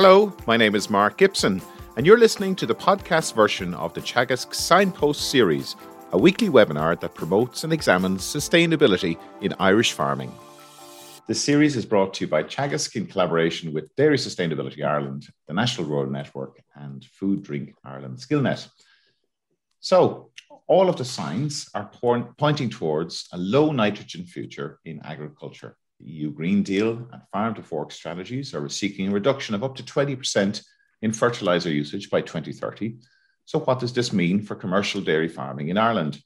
Hello, my name is Mark Gibson, and you're listening to the podcast version of the Teagasc Signpost series, a weekly webinar that promotes and examines sustainability in Irish farming. This series is brought to you by Teagasc in collaboration with Dairy Sustainability Ireland, the National Rural Network, and Food Drink Ireland Skillnet. So, all of the signs are pointing towards a low nitrogen future in agriculture. EU Green Deal and Farm to Fork strategies are seeking a reduction of up to 20% in fertilizer usage by 2030. So, what does this mean for commercial dairy farming in Ireland?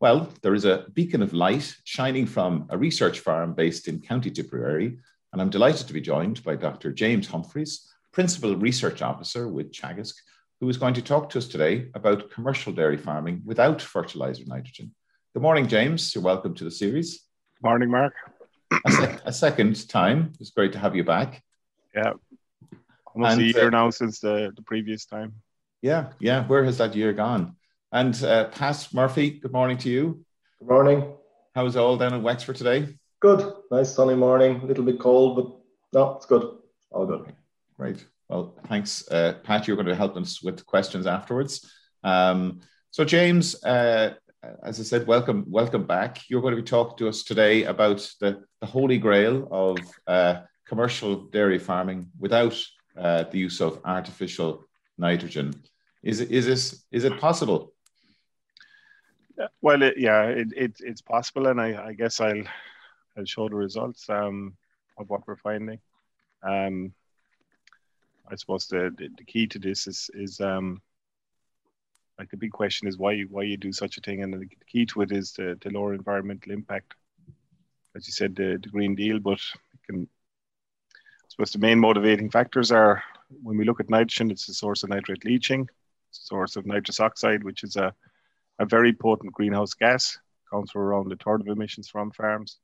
Well, there is a beacon of light shining from a research farm based in County Tipperary, and I'm delighted to be joined by Dr. James Humphreys, Principal Research Officer with Teagasc, who is going to talk to us today about commercial dairy farming without fertilizer nitrogen. Good morning, James. You're welcome to the series. Morning, Mark. A, sec- a, second time. It's great to have you back. Yeah. Almost and, a year uh, now since the, the previous time. Yeah, yeah. Where has that year gone? And uh, Pat Murphy, good morning to you. Good morning. How's it all down in Wexford today? Good. Nice sunny morning. A little bit cold, but no, it's good. All good. Great. Well, thanks, uh, Pat. You're going to help us with questions afterwards. Um, so, James, uh, as I said, welcome, welcome back. You're going to be talking to us today about the, the holy grail of uh, commercial dairy farming without uh, the use of artificial nitrogen. Is is this is it possible? Well, it, yeah, it, it, it's possible, and I, I guess I'll I'll show the results um, of what we're finding. Um, I suppose the, the, the key to this is is um, like the big question is why why you do such a thing, and the key to it is the, lower environmental impact. As you said, the, the Green Deal, but can, I suppose the main motivating factors are when we look at nitrogen, it's a source of nitrate leaching, source of nitrous oxide, which is a a very potent greenhouse gas, accounts for around a third of emissions from farms.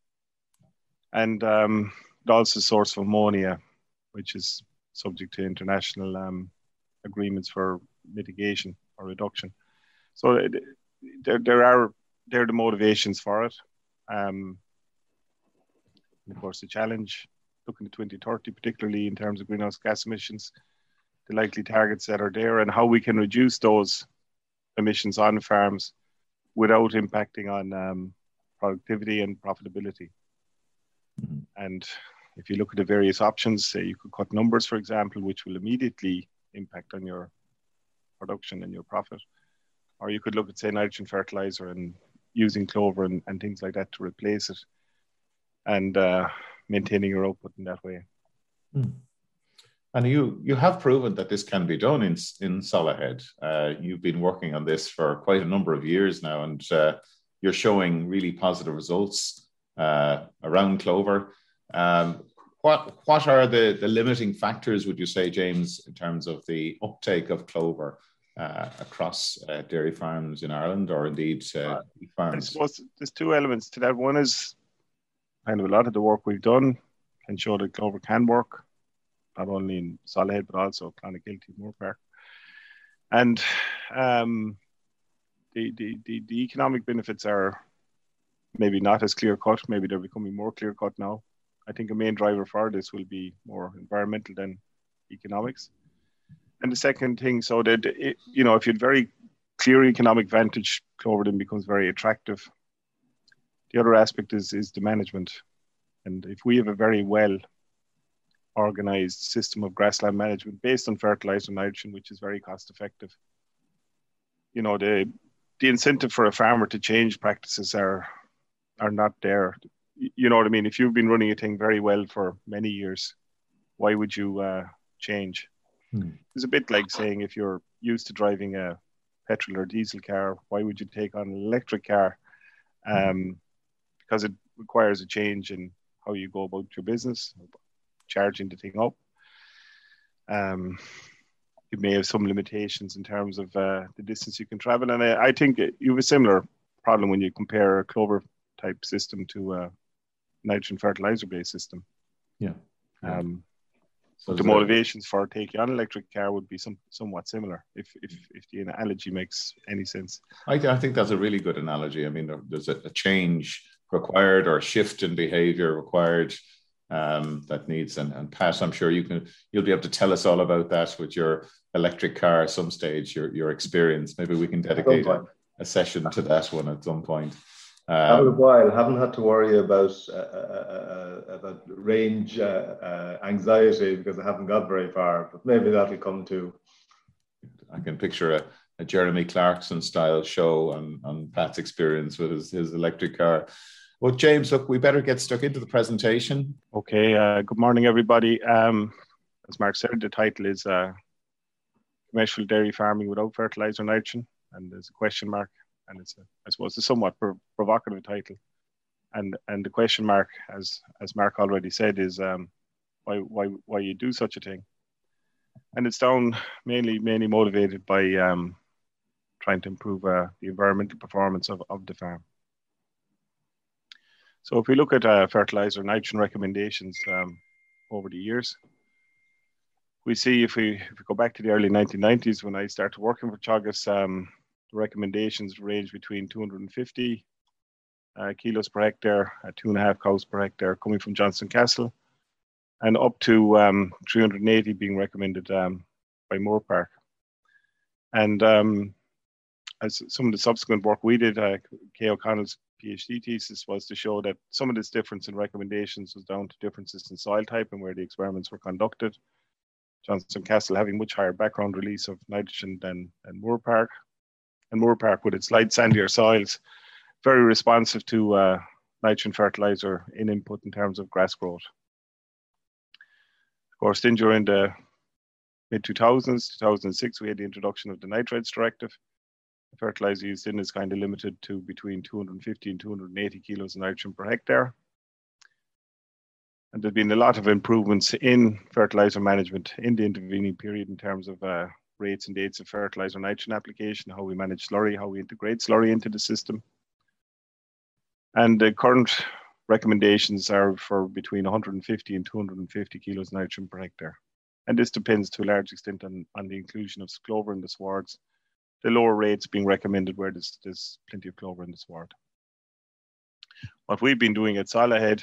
And um, it also source of ammonia, which is subject to international um, agreements for mitigation or reduction. So it, there, there are there are the motivations for it. Um, of course, the challenge looking to 2030, particularly in terms of greenhouse gas emissions, the likely targets that are there, and how we can reduce those emissions on farms without impacting on um, productivity and profitability. Mm-hmm. And if you look at the various options, say you could cut numbers, for example, which will immediately impact on your production and your profit. Or you could look at, say, nitrogen fertilizer and using clover and, and things like that to replace it and uh, maintaining your output in that way. Mm. And you you have proven that this can be done in in Solohead. Uh, you've been working on this for quite a number of years now, and uh, you're showing really positive results uh, around clover. Um, what what are the, the limiting factors, would you say, James, in terms of the uptake of clover uh, across uh, dairy farms in Ireland, or indeed uh, farms? I suppose there's two elements to that. One is kind of a lot of the work we've done can show that clover can work not only in Solohead but also Clonakilty, Moorepark. And um, the, the, the, the economic benefits are maybe not as clear cut. Maybe they're becoming more clear cut now. I think a main driver for this will be more environmental than economics. And the second thing, so that it, you know, if you had very clear economic vantage, clover then becomes very attractive. The other aspect is is the management, and if we have a very well organized system of grassland management based on fertilizer nitrogen, which is very cost effective. You know, the the incentive for a farmer to change practices are are not there. You know what I mean? If you've been running a thing very well for many years, why would you uh, change? Hmm. It's a bit like saying if you're used to driving a petrol or diesel car, why would you take on an electric car? Hmm. Um, because it requires a change in how you go about your business, charging the thing up. Um, it may have some limitations in terms of uh, the distance you can travel, and I, I, think you have a similar problem when you compare a clover type system to a nitrogen fertilizer based system. Yeah. Um, so the motivations for taking on an electric car would be some somewhat similar, if if, if the analogy makes any sense. I, I think that's a really good analogy. I mean, there's a, a change required or a shift in behavior required um, that needs. And, and Pat, I'm sure you can you'll be able to tell us all about that with your electric car at some stage, your your experience. Maybe we can dedicate a, a, session to that one at some point. Um, a while, haven't had to worry about uh, uh, uh, about range uh, uh, anxiety because I haven't got very far. But maybe that'll come too. I can picture a, a Jeremy Clarkson style show on, on Pat's experience with his, his electric car. Well, James, look, we better get stuck into the presentation. Okay. Uh, good morning, everybody. Um, as Mark said, the title is uh, Commercial Dairy Farming Without Fertilizer Nitrogen, and there's a question mark, and it's, a, I suppose, a somewhat provocative title. And and the question mark, as as Mark already said, is um, why why why you do such a thing, and it's down mainly mainly motivated by um, trying to improve uh, the environmental performance of, of the farm. So if we look at uh, fertilizer nitrogen recommendations um, over the years, we see if we if we go back to the early 1990s when I started working for Teagasc, um, the recommendations range between 250 uh, kilos per hectare at two and a half cows per hectare coming from Johnstown Castle, and up to um, 380 being recommended um, by Moorepark. And um, as some of the subsequent work we did, uh, Kay O'Connell's PhD thesis was to show that some of this difference in recommendations was down to differences in soil type and where the experiments were conducted. Johnstown Castle having much higher background release of nitrogen than, than Moorepark. And Moorepark, with its light sandier soils, very responsive to uh, nitrogen fertilizer in input in terms of grass growth. Of course, then during the mid 2000s, 2006, we had the introduction of the nitrates directive, fertilizer used in is kind of limited to between 250 and 280 kilos of nitrogen per hectare. And there's been a lot of improvements in fertilizer management in the intervening period in terms of uh, rates and dates of fertilizer nitrogen application, how we manage slurry, how we integrate slurry into the system. And the current recommendations are for between 150 and 250 kilos nitrogen per hectare. And this depends to a large extent on, on the inclusion of clover in the swards the lower rates being recommended where there's, there's plenty of clover in the sward. What we've been doing at Solohead,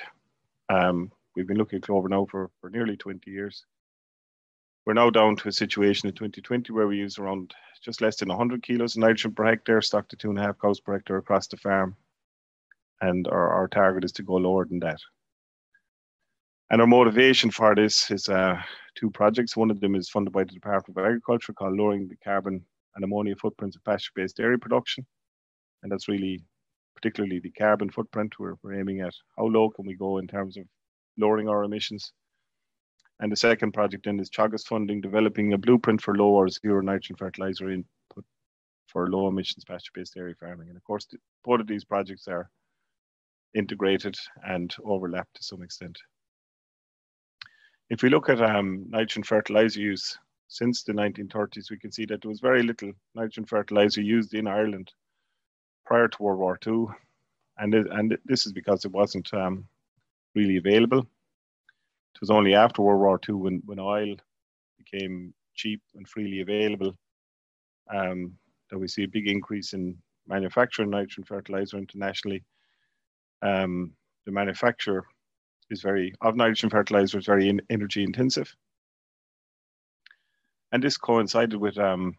um, we've been looking at clover now for, for nearly 20 years. We're now down to a situation in 2020 where we use around just less than 100 kilos of nitrogen per hectare, stock to two and a half cows per hectare across the farm. And our, our target is to go lower than that. And our motivation for this is uh, two projects. One of them is funded by the Department of Agriculture called Lowering the Carbon and ammonia footprints of pasture-based dairy production. And that's really particularly the carbon footprint we're, we're aiming at. How low can we go in terms of lowering our emissions? And the second project then is Teagasc funding, developing a blueprint for low or zero nitrogen fertilizer input for low emissions pasture-based dairy farming. And of course, both of these projects are integrated and overlap to some extent. If we look at um, nitrogen fertilizer use, since the 1930s, we can see that there was very little nitrogen fertilizer used in Ireland prior to World War II. And, it, and this is because it wasn't um, really available. It was only after World War II when, when oil became cheap and freely available um, that we see a big increase in manufacturing nitrogen fertilizer internationally. Um, the manufacture is very of nitrogen fertilizer is very in, energy intensive and this coincided with um,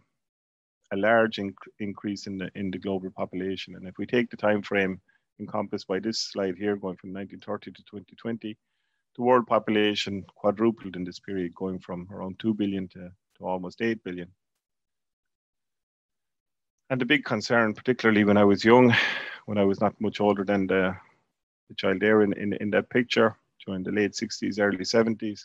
a large inc- increase in the in the global population. And if we take the time frame encompassed by this slide here, going from 1930 to 2020, the world population quadrupled in this period, going from around 2 billion to, to almost 8 billion. And the big concern, particularly when I was young, when I was not much older than the, the child there in, in, in that picture, during the late 60s, early 70s,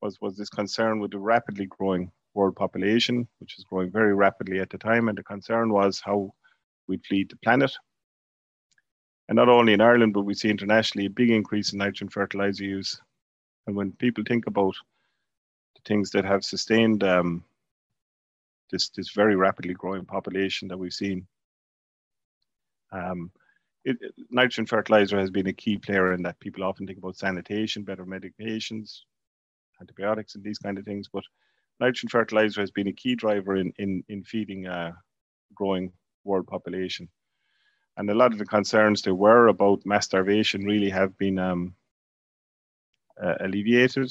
was, was this concern with the rapidly growing world population, which was growing very rapidly at the time. And the concern was how we'd feed the planet. And not only in Ireland, but we see internationally a big increase in nitrogen fertilizer use. And when people think about the things that have sustained um, this, this very rapidly growing population that we've seen, um, it, nitrogen fertilizer has been a key player in that. People often think about sanitation, better medications, antibiotics, and these kind of things. But nitrogen fertilizer has been a key driver in, in, in feeding a growing world population. And a lot of the concerns there were about mass starvation really have been um, uh, alleviated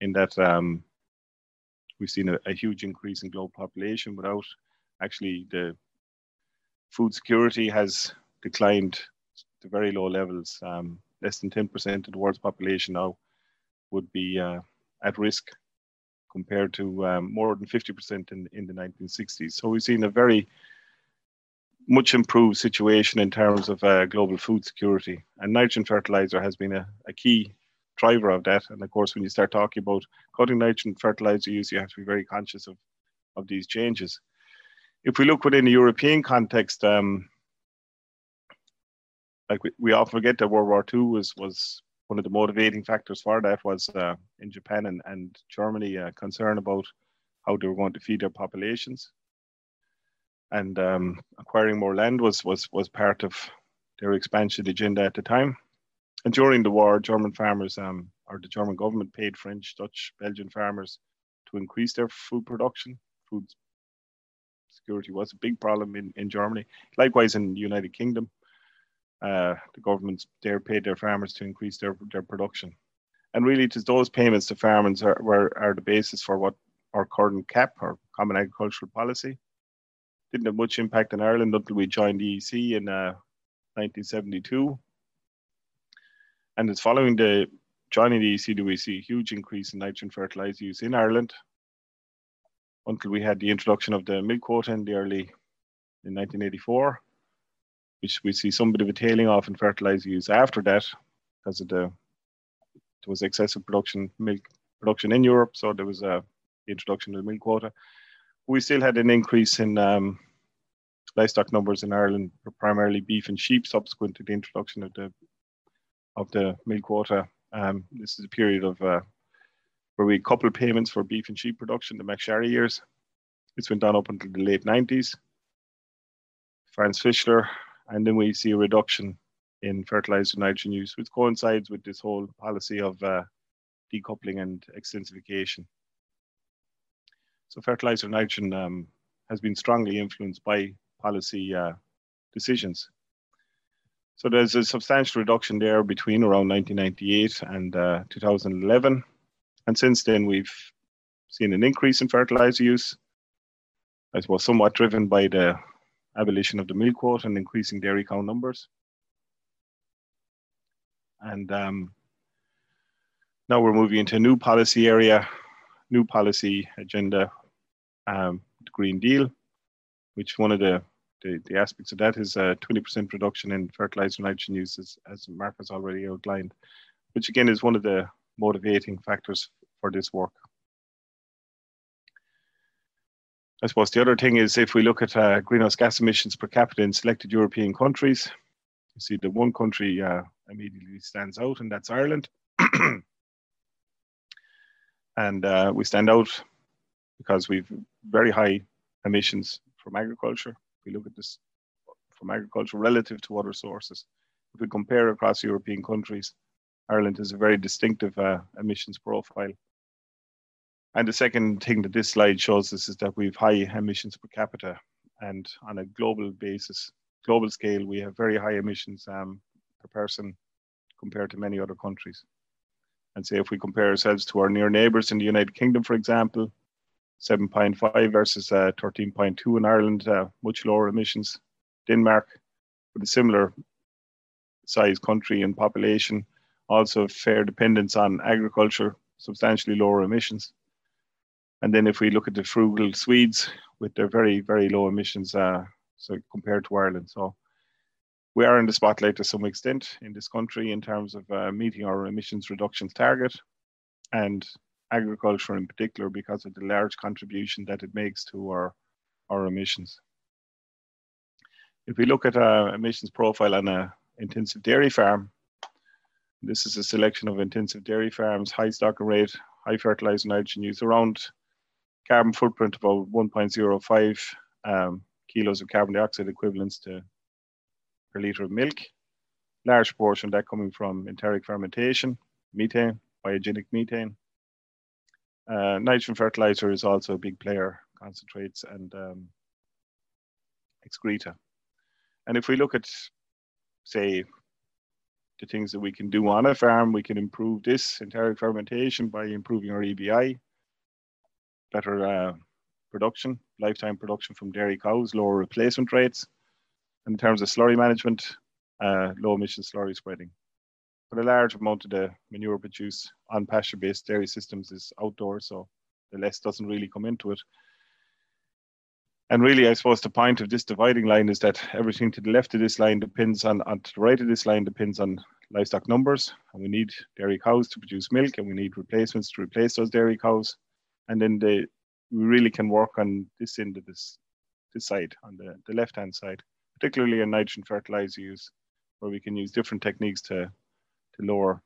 in that um, we've seen a, a, huge increase in global population without actually the food security has declined to very low levels. Um, less than 10% of the world's population now would be uh, at risk compared to um, more than 50% in, in the 1960s. So we've seen a very much improved situation in terms of uh, global food security. And nitrogen fertilizer has been a, a, key driver of that. And of course, when you start talking about cutting nitrogen fertilizer use, you have to be very conscious of, of these changes. If we look within the European context, um, like we, we often forget that World War II was, was one of the motivating factors for that was uh, in Japan and, and Germany uh, concern about how they were going to feed their populations and um, acquiring more land was was was part of their expansion agenda at the time. And during the war, German farmers um, or the German government paid French, Dutch, Belgian farmers to increase their food production. Food security was a big problem in, in Germany. Likewise, in the United Kingdom, uh, the governments there paid their farmers to increase their, their production. And really, it is those payments to farmers are, were, are the basis for what our current CAP, or Common Agricultural Policy, didn't have much impact in Ireland until we joined the EC in uh, 1972. And it's following the joining the EC do we see a huge increase in nitrogen fertilizer use in Ireland until we had the introduction of the milk quota in the early in 1984, which we see some bit of a tailing off in fertilizer use after that because of the there was excessive production milk production in Europe, so there was a introduction of the milk quota we still had an increase in um, livestock numbers in Ireland, were primarily beef and sheep, subsequent to the introduction of the of the milk quota. Um, this is a period of uh, where we couple payments for beef and sheep production, the MacSharry years. It's been done up until the late 90s. Franz Fischler, and then we see a reduction in fertilizer nitrogen use, which coincides with this whole policy of uh, decoupling and extensification. So fertilizer nitrogen um, has been strongly influenced by policy uh, decisions. So there's a substantial reduction there between around 1998 and uh, 2011. And since then, we've seen an increase in fertilizer use. I suppose somewhat driven by the abolition of the milk quota and increasing dairy cow numbers. And um, now we're moving into a new policy area, new policy agenda um, the Green Deal, which one of the, the, the aspects of that is a 20% reduction in fertilizer nitrogen use, as, as Mark has already outlined, which again is one of the motivating factors for this work. I suppose the other thing is if we look at uh, greenhouse gas emissions per capita in selected European countries, you see the one country uh, immediately stands out, and that's Ireland. and uh, we stand out because we've very high emissions from agriculture. We look at this from agriculture relative to other sources, if we compare across European countries, Ireland has a very distinctive uh, emissions profile. And the second thing that this slide shows us is that we've high emissions per capita, and on a global basis, global scale, we have very high emissions um, per person compared to many other countries. And say if we compare ourselves to our near neighbours in the United Kingdom, for example, 7.5 versus uh, 13.2 in Ireland, uh, much lower emissions. Denmark, with a similar size country and population, also fair dependence on agriculture, substantially lower emissions. And then if we look at the frugal Swedes with their very, very low emissions, uh, so compared to Ireland. So we are in the spotlight to some extent in this country in terms of uh, meeting our emissions reductions target. And agriculture in particular because of the large contribution that it makes to our, our emissions. If we look at a emissions profile on a intensive dairy farm, this is a selection of intensive dairy farms, high stocking rate, high fertilizer nitrogen use, around carbon footprint about 1.05 um, kilos of carbon dioxide equivalents to per litre of milk. Large portion that coming from enteric fermentation, methane, biogenic methane, uh, nitrogen fertilizer is also a big player, concentrates and um, excreta. And if we look at, say, the things that we can do on a farm. We can improve this enteric fermentation by improving our EBI, better uh, production, lifetime production from dairy cows, lower replacement rates. In terms of slurry management, uh, low emission slurry spreading. But a large amount of the manure produced on pasture based dairy systems is outdoors, so the less doesn't really come into it. And really, I suppose the point of this dividing line is that everything to the left of this line depends on, on to the right of this line depends on livestock numbers. And we need dairy cows to produce milk, and we need replacements to replace those dairy cows. And then the, we really can work on this end of this, this side, on the, the left hand side, particularly in nitrogen fertilizer use, where we can use different techniques to, to lower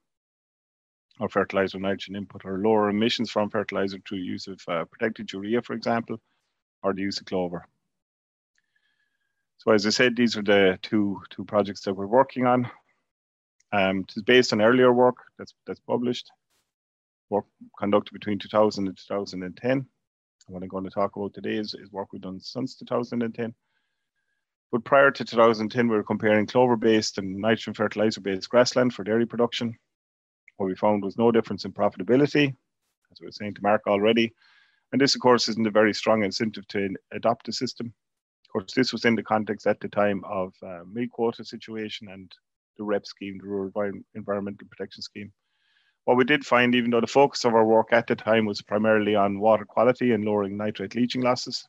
our fertilizer nitrogen input or lower emissions from fertilizer through use of uh, protected urea, for example, or the use of clover. So as I said, these are the two, two projects that we're working on. Um, it is based on earlier work that's, that's published, work conducted between 2000 and 2010. And what I'm going to talk about today is, is work we've done since 2010. But prior to 2010, we were comparing clover-based and nitrogen fertilizer-based grassland for dairy production. What we found was no difference in profitability, as we were saying to Mark already, and this, of course, isn't a very strong incentive to adopt the system. Of course, this was in the context at the time of uh, milk quota situation and the REP scheme, the Rural Environmental Protection Scheme. What we did find, even though the focus of our work at the time was primarily on water quality and lowering nitrate leaching losses,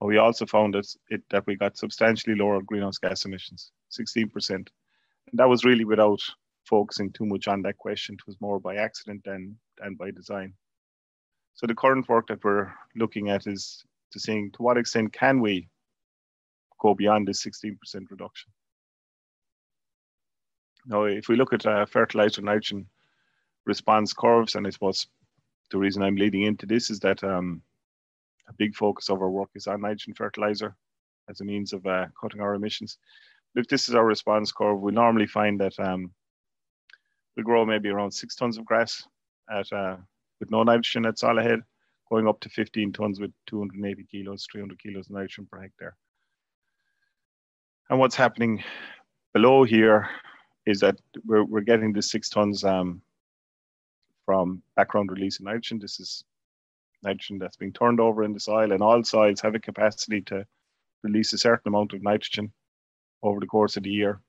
we also found that, it, that we got substantially lower greenhouse gas emissions, 16%. And that was really without focusing too much on that question. It was more by accident than, than by design. So the current work that we're looking at is to seeing to what extent can we go beyond this 16% reduction. Now, if we look at uh, fertilizer nitrogen response curves, and I suppose the reason I'm leading into this is that um, a big focus of our work is on nitrogen fertilizer as a means of uh, cutting our emissions. If this is our response curve, we normally find that um, we grow maybe around six tons of grass at uh, with no nitrogen at Solohead, going up to 15 tons with 280 kilos, 300 kilos of nitrogen per hectare. And what's happening below here is that we're, we're getting the six tons um, from background release of nitrogen. This is nitrogen that's being turned over in the soil, and all soils have a capacity to release a certain amount of nitrogen over the course of the year.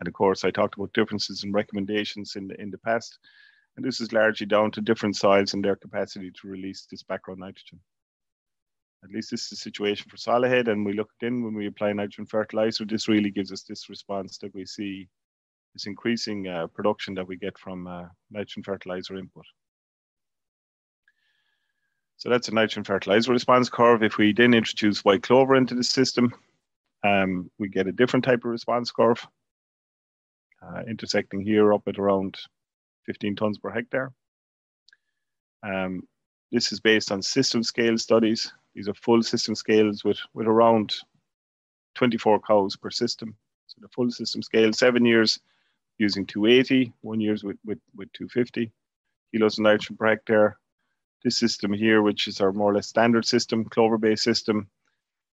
And of course, I talked about differences in recommendations in the, in the past. And this is largely down to different soils and their capacity to release this background nitrogen. At least this is the situation for soil. And we looked in when we apply nitrogen fertilizer, this really gives us this response that we see this increasing uh, production that we get from uh, nitrogen fertilizer input. So that's a nitrogen fertilizer response curve. If we then introduce white clover into the system, um, we get a different type of response curve, uh, intersecting here up at around 15 tons per hectare. Um, this is based on system scale studies. These are full system scales with, with around 24 cows per system. So the full system scale, seven years using 280, one years with, with, with 250 kilos of nitrogen per hectare. This system here, which is our more or less standard system, clover-based system,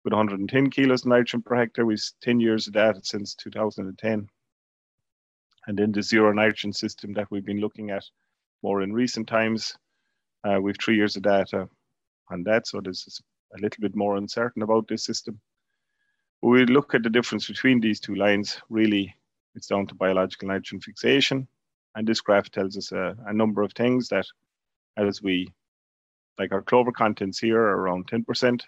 with 110 kilos nitrogen per hectare. We've 10 years of data since 2010. And then the zero nitrogen system that we've been looking at more in recent times, uh, we've three years of data on that, so there's a little bit more uncertain about this system. But we look at the difference between these two lines, really it's down to biological nitrogen fixation. And this graph tells us a, a number of things that as we, like our clover contents here are around 10%,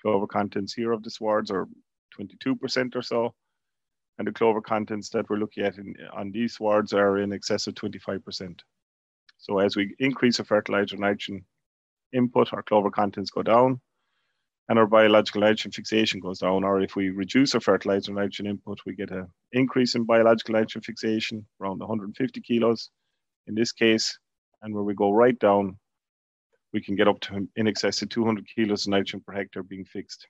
clover contents here of the swards are 22% or so and the clover contents that we're looking at in, on these swards are in excess of 25%. So as we increase our fertilizer nitrogen input, our clover contents go down and our biological nitrogen fixation goes down. Or if we reduce our fertilizer nitrogen input, we get an increase in biological nitrogen fixation around 150 kilos in this case. And where we go right down, we can get up to in excess of 200 kilos of nitrogen per hectare being fixed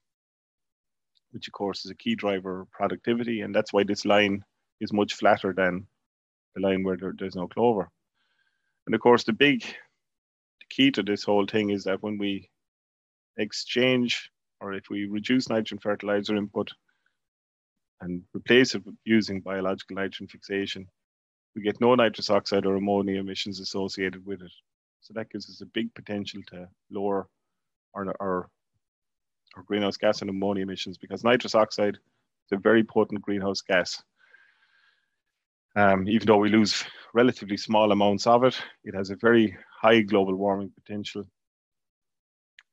which of course is a key driver of productivity. And that's why this line is much flatter than the line where there, there's no clover. And of course, the big the key to this whole thing is that when we exchange or if we reduce nitrogen fertilizer input and replace it using biological nitrogen fixation, we get no nitrous oxide or ammonia emissions associated with it. So that gives us a big potential to lower our, our, our greenhouse gas and ammonia emissions because nitrous oxide is a very potent greenhouse gas. Um, even though we lose relatively small amounts of it, it has a very high global warming potential.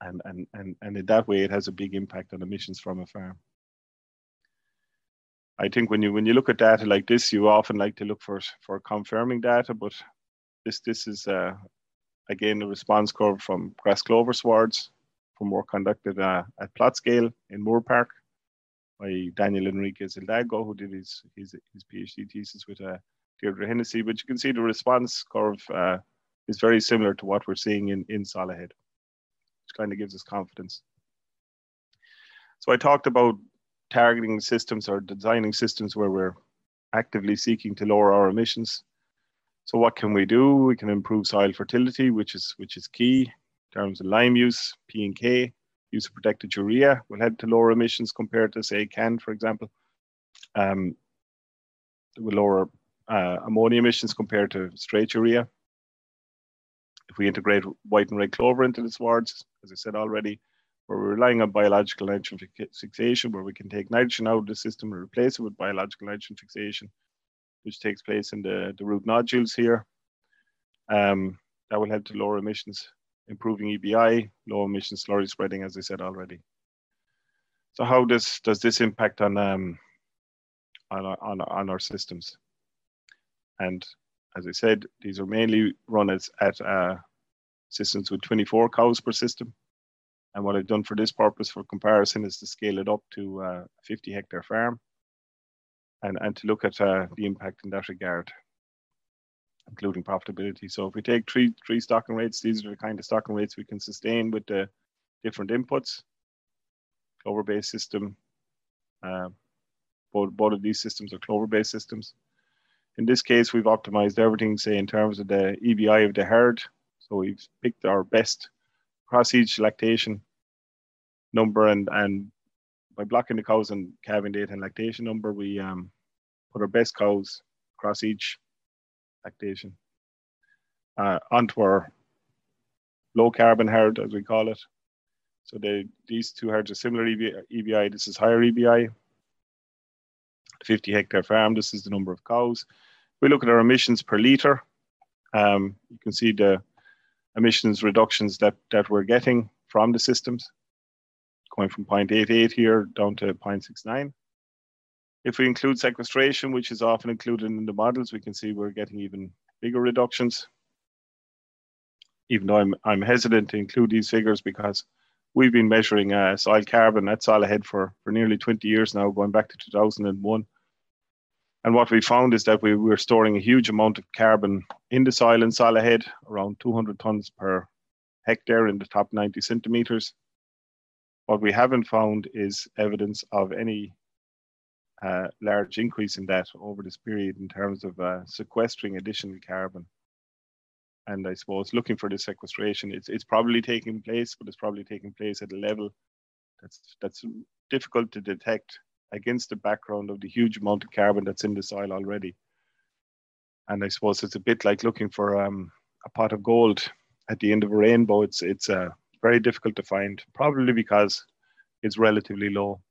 And, and, and, and in that way, it has a big impact on emissions from a farm. I think when you when you look at data like this, you often like to look for for confirming data, but this this is uh, again the response curve from grass clover swards from work conducted uh, at plot scale in Moorepark by Daniel Enriquez Hidalgo, who did his his, his PhD thesis with uh, Deirdre Hennessy. But you can see the response curve uh, is very similar to what we're seeing in in Solohead, which kind of gives us confidence. So I talked about targeting systems or designing systems where we're actively seeking to lower our emissions. So what can we do? We can improve soil fertility, which is which is key in terms of lime use, P and K, use of protected urea will help to lower emissions compared to say CAN, for example. Um, will lower uh, ammonia emissions compared to straight urea. If we integrate white and red clover into the swards, as I said already, where we're relying on biological nitrogen fixation, where we can take nitrogen out of the system and replace it with biological nitrogen fixation, which takes place in the, the root nodules here. Um, that will help to lower emissions, improving EBI, low emissions, slurry spreading, as I said already. So how does, does this impact on, um, on, on, on our systems? And as I said, these are mainly run as, at uh, systems with 24 cows per system. And what I've done for this purpose for comparison is to scale it up to uh, a 50 hectare farm and, and to look at uh, the impact in that regard, including profitability. So if we take three, three stocking rates, these are the kind of stocking rates we can sustain with the different inputs. Clover-based system, uh, both, both of these systems are clover-based systems. In this case, we've optimized everything, say, in terms of the EBI of the herd. So we've picked our best cross each lactation number and and by blocking the cows and calving date and lactation number, we um, put our best cows across each lactation uh, onto our low carbon herd, as we call it. So they, these two herds are similar EBI. This is higher EBI. 50 hectare farm, this is the number of cows. We look at our emissions per litre. Um, you can see the emissions reductions that, that we're getting from the systems, going from 0.88 here down to 0.69. If we include sequestration, which is often included in the models, we can see we're getting even bigger reductions. Even though I'm, I'm hesitant to include these figures because we've been measuring uh, soil carbon at Solohead for, for nearly 20 years now, going back to 2001. And what we found is that we were storing a huge amount of carbon in the soil in Solohead, around 200 tons per hectare in the top 90 centimeters. What we haven't found is evidence of any uh, large increase in that over this period in terms of uh, sequestering additional carbon. And I suppose looking for this sequestration, it's, it's probably taking place, but it's probably taking place at a level that's that's difficult to detect against the background of the huge amount of carbon that's in the soil already. And I suppose it's a bit like looking for um, a pot of gold at the end of a rainbow. It's it's uh, very difficult to find, probably because it's relatively low.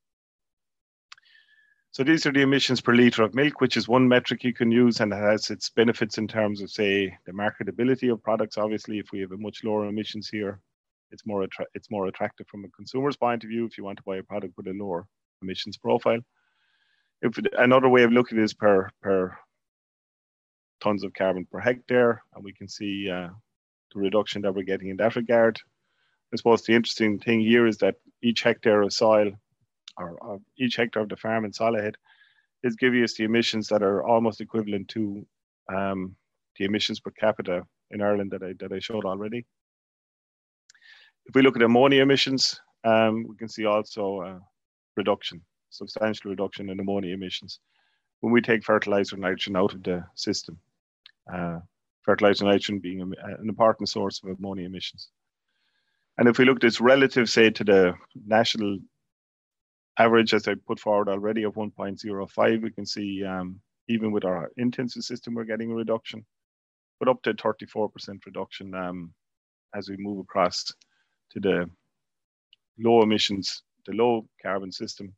So these are the emissions per litre of milk, which is one metric you can use and has its benefits in terms of, say, the marketability of products. Obviously, if we have a much lower emissions here, it's more it's more attractive from a consumer's point of view if you want to buy a product with a lower emissions profile. If another way of looking is per per tons of carbon per hectare, and we can see uh, the reduction that we're getting in that regard. I suppose the interesting thing here is that each hectare of soil, or, or each hectare of the farm in Solohead, is giving us the emissions that are almost equivalent to um, the emissions per capita in Ireland that I that I showed already. If we look at ammonia emissions, um, we can see also uh, reduction, substantial reduction in ammonia emissions when we take fertilizer nitrogen out of the system. Uh, fertilizer nitrogen being an important source of ammonia emissions. And if we look at this relative, say, to the national average, as I put forward already, of 1.05. We can see um, even with our intensive system, we're getting a reduction, but up to 34% reduction um, as we move across to the low emissions, the low carbon system,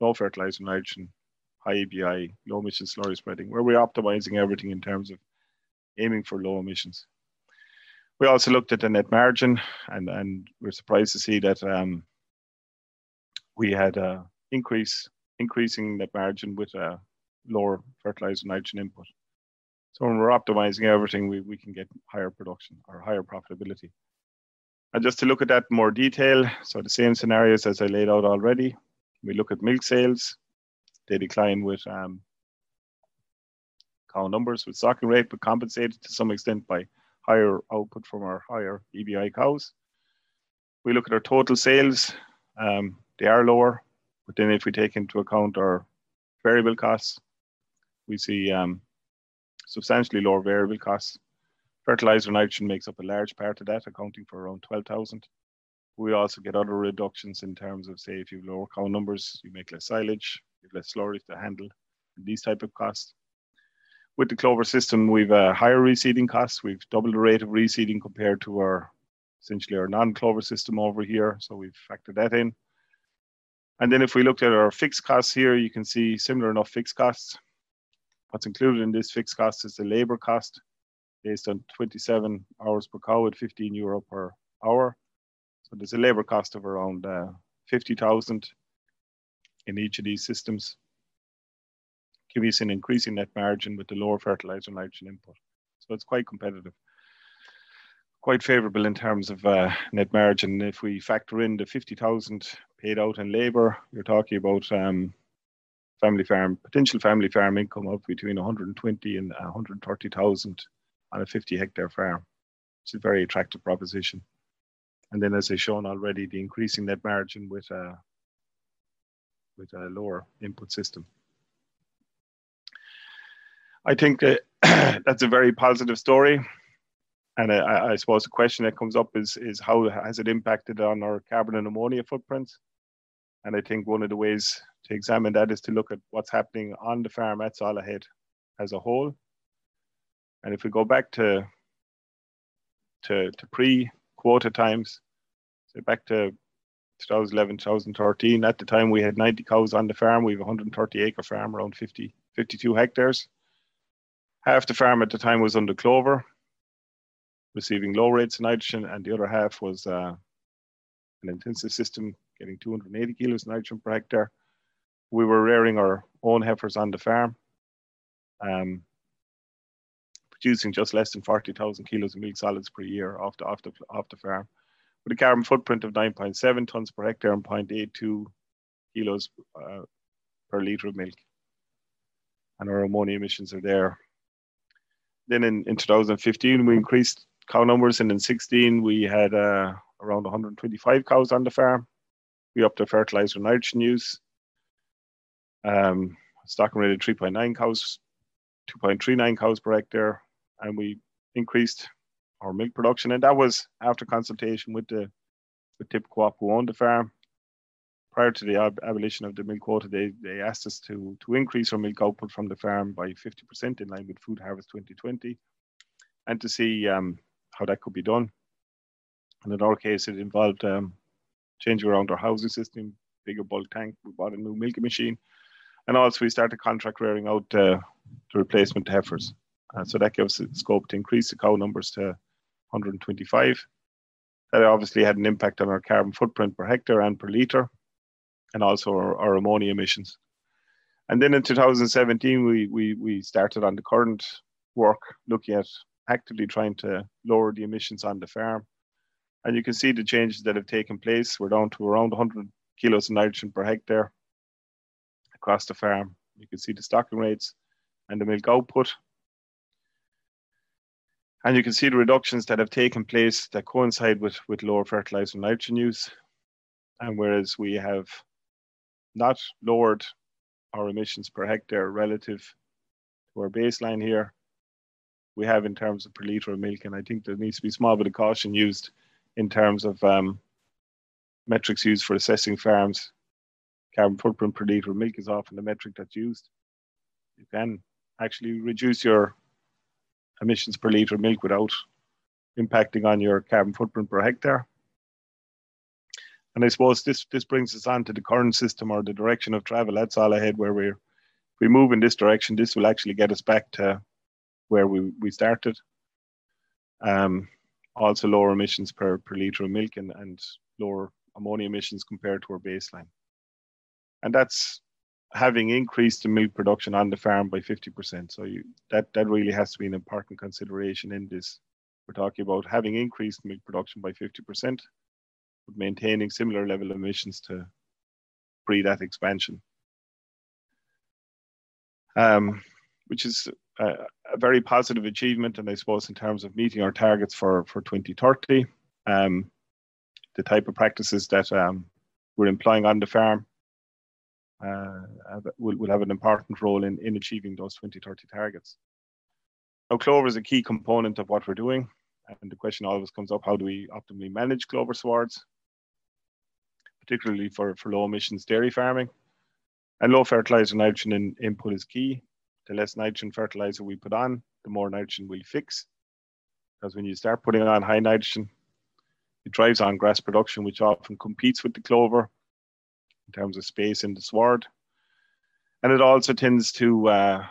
low fertilizer nitrogen, high EBI, low emission slurry spreading, where we're optimizing everything in terms of aiming for low emissions. We also looked at the net margin, and, we're surprised to see that um, we had a increase increasing net margin with a lower fertilizer nitrogen input. So when we're optimizing everything, we, we can get higher production or higher profitability. And just to look at that in more detail, so the same scenarios as I laid out already. We look at milk sales, they decline with um, cow numbers with stocking rate, but compensated to some extent by higher output from our higher EBI cows. We look at our total sales, um, they are lower, but then if we take into account our variable costs, we see um, substantially lower variable costs. Fertilizer nitrogen makes up a large part of that, accounting for around 12,000. We also get other reductions in terms of, say, if you lower cow numbers, you make less silage, you have less slurries to handle, these type of costs. With the clover system, we've a higher reseeding costs. We've doubled the rate of reseeding compared to our essentially our non-clover system over here. So we've factored that in. And then if we looked at our fixed costs here, you can see similar enough fixed costs. What's included in this fixed cost is the labor cost based on 27 hours per cow at 15 euro per hour. So there's a labor cost of around uh, 50,000 in each of these systems. Give us an increasing net margin with the lower fertilizer nitrogen input. So it's quite competitive quite favorable in terms of uh, net margin. If we factor in the 50,000 paid out in labour, you're talking about um, family farm, potential family farm income of between 120 and 130,000 on a 50 hectare farm. It's a very attractive proposition. And then, as I've shown already, the increasing net margin with a, with a lower input system. I think that that's a very positive story. And I, I, suppose the question that comes up is, is how has it impacted on our carbon and ammonia footprint? And I think one of the ways to examine that is to look at what's happening on the farm at Solohead as a whole. And if we go back to to, to pre-quota times, so back to 2011, 2013, at the time we had 90 cows on the farm. We have a 130 acre farm, around 50, 52 hectares. Half the farm at the time was under clover, receiving low rates of nitrogen, and the other half was uh, an intensive system getting 280 kilos of nitrogen per hectare. We were rearing our own heifers on the farm, um, producing just less than 40,000 kilos of milk solids per year off the, off the, off the farm, with a carbon footprint of 9.7 tons per hectare and 0.82 kilos uh, per litre of milk. And our ammonia emissions are there. Then in, in 2015, we increased cow numbers, and in 16 we had uh, around 125 cows on the farm. We upped the fertilizer and nitrogen use. Um, stocking rate of 3.9 cows, 2.39 cows per hectare, and we increased our milk production, and that was after consultation with the with Tip Co-op who owned the farm. Prior to the ab- abolition of the milk quota, they, they asked us to to increase our milk output from the farm by 50% in line with Food Harvest 2020, and to see um, how that could be done. And in our case, it involved um, changing around our housing system, bigger bulk tank. We bought a new milking machine, and also we started contract rearing out uh, the replacement heifers. Uh, so that gives us scope to increase the cow numbers to 125. That obviously had an impact on our carbon footprint per hectare and per litre, and also our, our ammonia emissions. And then in 2017, we, we, we started on the current work looking at actively trying to lower the emissions on the farm. And you can see the changes that have taken place. We're down to around 100 kilos of nitrogen per hectare across the farm. You can see the stocking rates and the milk output. And you can see the reductions that have taken place that coincide with, with lower fertilizer nitrogen use. And whereas we have not lowered our emissions per hectare relative to our baseline here, we have in terms of per litre of milk. And I think there needs to be a small bit of caution used in terms of um, metrics used for assessing farms carbon footprint per litre of milk is often the metric that's used. You can actually reduce your emissions per litre of milk without impacting on your carbon footprint per hectare. And I suppose this this brings us on to the current system or the direction of travel. That's all ahead where we're we move in this direction, this will actually get us back to where we, we started. Um, also lower emissions per, per litre of milk and, and lower ammonia emissions compared to our baseline. And that's having increased the milk production on the farm by 50%. So you, that, that really has to be an important consideration in this. We're talking about having increased milk production by 50%, but maintaining similar level emissions to pre that expansion. Um, which is a, a, very positive achievement, and I suppose in terms of meeting our targets for, for 2030. Um, the type of practices that um, we're employing on the farm uh, will, will have an important role in, in achieving those 2030 targets. Now, clover is a key component of what we're doing, and the question always comes up: How do we optimally manage clover swards, particularly for, for low emissions dairy farming? And low fertilizer nitrogen in, input is key. The less nitrogen fertilizer we put on, the more nitrogen we fix. Because when you start putting on high nitrogen, it drives on grass production, which often competes with the clover in terms of space in the sward. And it also tends to uh,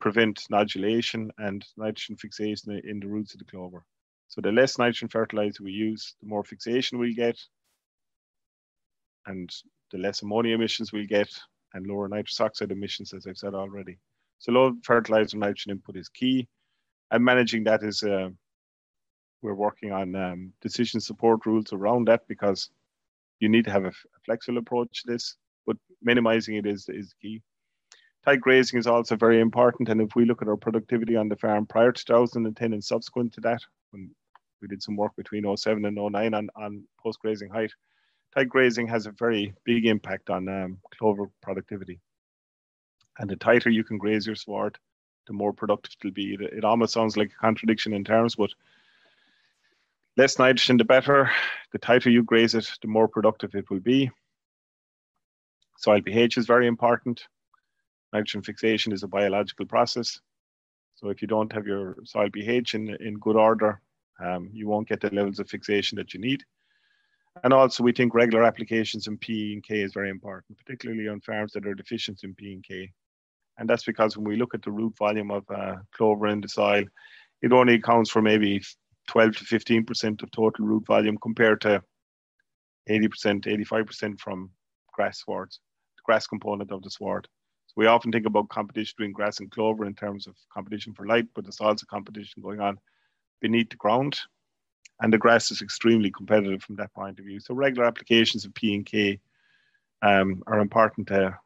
prevent nodulation and nitrogen fixation in the roots of the clover. So the less nitrogen fertilizer we use, the more fixation we get, and the less ammonia emissions we'll get, and lower nitrous oxide emissions, as I've said already. So low fertilizer nitrogen input is key, and managing that is uh, we're working on um, decision support rules around that because you need to have a, a, flexible approach to this, but minimizing it is, is key. Tight grazing is also very important. And if we look at our productivity on the farm prior to 2010 and subsequent to that, when we did some work between 07 and 09 on, on post grazing height, tight grazing has a very big impact on um, clover productivity. And the tighter you can graze your sward, the more productive it'll be. It, it almost sounds like a contradiction in terms, but less nitrogen, the better. The tighter you graze it, the more productive it will be. Soil pH is very important. Nitrogen fixation is a biological process. So if you don't have your soil pH in, in good order, um, you won't get the levels of fixation that you need. And also we think regular applications in P and K is very important, particularly on farms that are deficient in P and K. And that's because when we look at the root volume of uh, clover in the soil, it only accounts for maybe 12 to 15% of total root volume compared to 80%, 85% from grass swards, the grass component of the sward. So we often think about competition between grass and clover in terms of competition for light, but there's also competition going on beneath the ground. And the grass is extremely competitive from that point of view. So regular applications of P and K um, are important to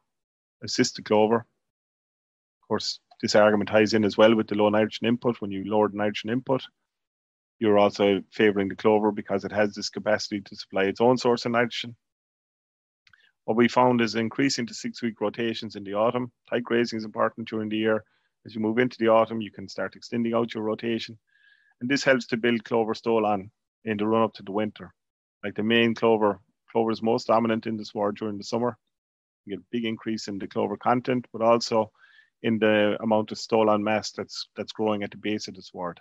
assist the clover. Of course, this argument ties in as well with the low nitrogen input. When you lower the nitrogen input, you're also favoring the clover because it has this capacity to supply its own source of nitrogen. What we found is increasing to six week rotations in the autumn. Tight grazing is important during the year. As you move into the autumn, you can start extending out your rotation. And this helps to build clover stolon in the run up to the winter. Like the main clover, clover is most dominant in the sward during the summer. You get a big increase in the clover content, but also in the amount of stolon mass that's that's growing at the base of the sward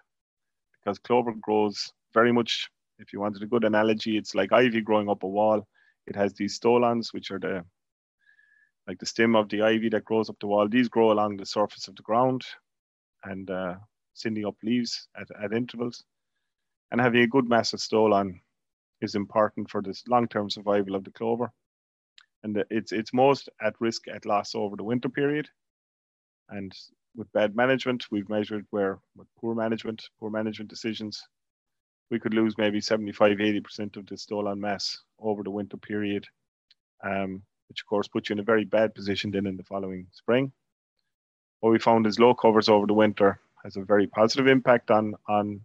because clover grows very much. If you wanted a good analogy, it's like ivy growing up a wall. It has these stolons, which are the like the stem of the ivy that grows up the wall. These grow along the surface of the ground and uh, sending up leaves at, at intervals. And having a good mass of stolon is important for this long-term survival of the clover. And it's it's most at risk at loss over the winter period. And with bad management, we've measured where with poor management, poor management decisions, we could lose maybe 75, 80% of the stolon mass over the winter period, um, which of course puts you in a very bad position then in the following spring. What we found is low covers over the winter has a very positive impact on, on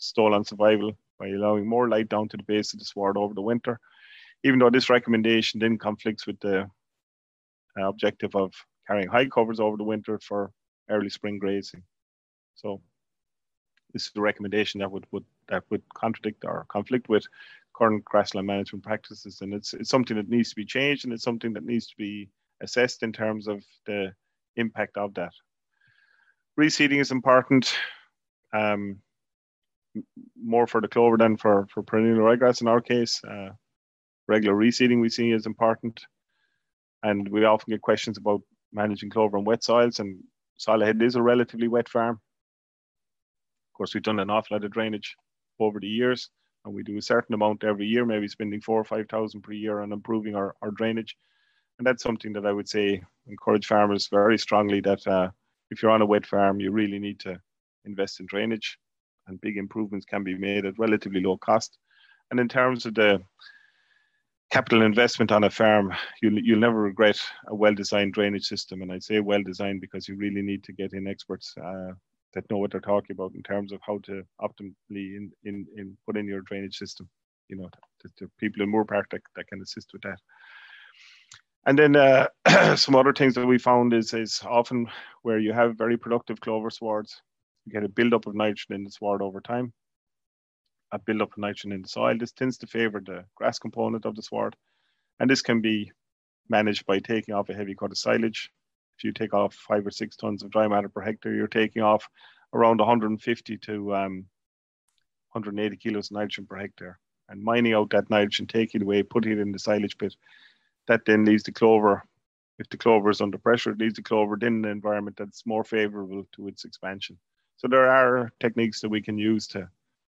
stolon survival by allowing more light down to the base of the sward over the winter, even though this recommendation then conflicts with the uh, objective of carrying high covers over the winter for early spring grazing. So this is the recommendation that would, would that would contradict or conflict with current grassland management practices, and it's it's something that needs to be changed, and it's something that needs to be assessed in terms of the impact of that. Reseeding is important, um, more for the clover than for for perennial ryegrass in our case. Uh, regular reseeding we see is important, and we often get questions about managing clover on wet soils, and Solohead is a relatively wet farm. Of course, we've done an awful lot of drainage over the years, and we do a certain amount every year, maybe spending four or five thousand per year on improving our, our drainage. And that's something that I would say encourage farmers very strongly that uh, if you're on a wet farm, you really need to invest in drainage, and big improvements can be made at relatively low cost. And in terms of the capital investment on a farm, you'll, you'll never regret a well-designed drainage system. And I say well-designed because you really need to get in experts uh, that know what they're talking about in terms of how to optimally in, in, in put in your drainage system. You know, to, to people in Moorepark that, that can assist with that. And then uh, some other things that we found is, is often where you have very productive clover swards, you get a buildup of nitrogen in the sward over time, a buildup of nitrogen in the soil. This tends to favor the grass component of the sward. And this can be managed by taking off a heavy cut of silage. If you take off five or six tons of dry matter per hectare, you're taking off around 150 to um, 180 kilos of nitrogen per hectare. And mining out that nitrogen, taking it away, putting it in the silage pit, that then leaves the clover. If the clover is under pressure, it leaves the clover in an environment that's more favorable to its expansion. So there are techniques that we can use to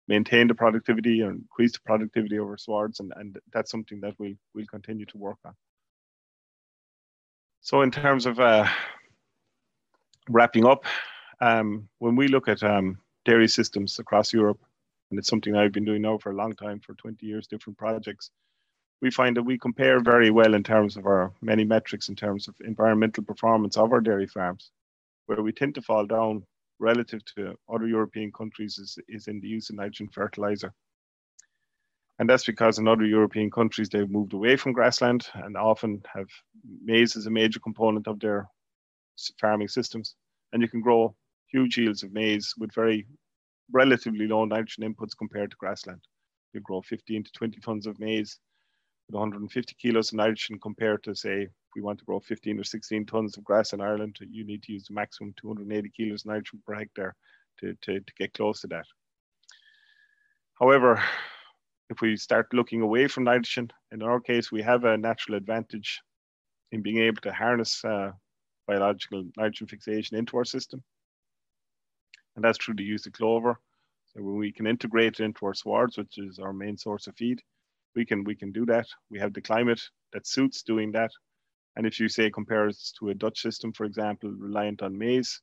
maintain the productivity and increase the productivity over swards, and, and that's something that we we'll continue to work on. So in terms of uh, wrapping up, um, when we look at um, dairy systems across Europe, and it's something I've been doing now for a long time, for 20 years, different projects, we find that we compare very well in terms of our many metrics in terms of environmental performance of our dairy farms. Where we tend to fall down relative to other European countries is, is in the use of nitrogen fertilizer. And that's because in other European countries, they've moved away from grassland and often have maize as a major component of their farming systems. And you can grow huge yields of maize with very relatively low nitrogen inputs compared to grassland. You grow 15 to 20 tons of maize 150 kilos of nitrogen compared to say if we want to grow 15 or 16 tons of grass in Ireland, you need to use the maximum 280 kilos of nitrogen per hectare to, to, to get close to that. However, if we start looking away from nitrogen, in our case, we have a natural advantage in being able to harness uh, biological nitrogen fixation into our system. And that's through the use of clover. So when we can integrate it into our swards, which is our main source of feed, we can we can do that. We have the climate that suits doing that. And if you say compare it to a Dutch system, for example, reliant on maize,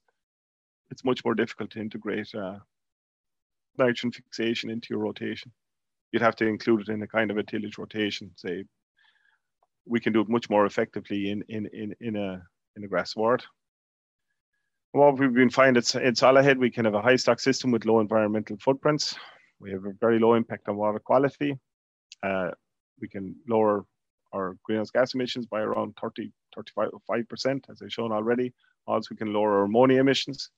it's much more difficult to integrate uh, nitrogen fixation into your rotation. You'd have to include it in a kind of a tillage rotation. Say, we can do it much more effectively in in in in a in a grass sward. What we've been finding in Solohead, we can have a high stock system with low environmental footprints. We have a very low impact on water quality uh, we can lower our greenhouse gas emissions by around 30, 35%, as I've shown already. Also, we can lower our ammonia emissions.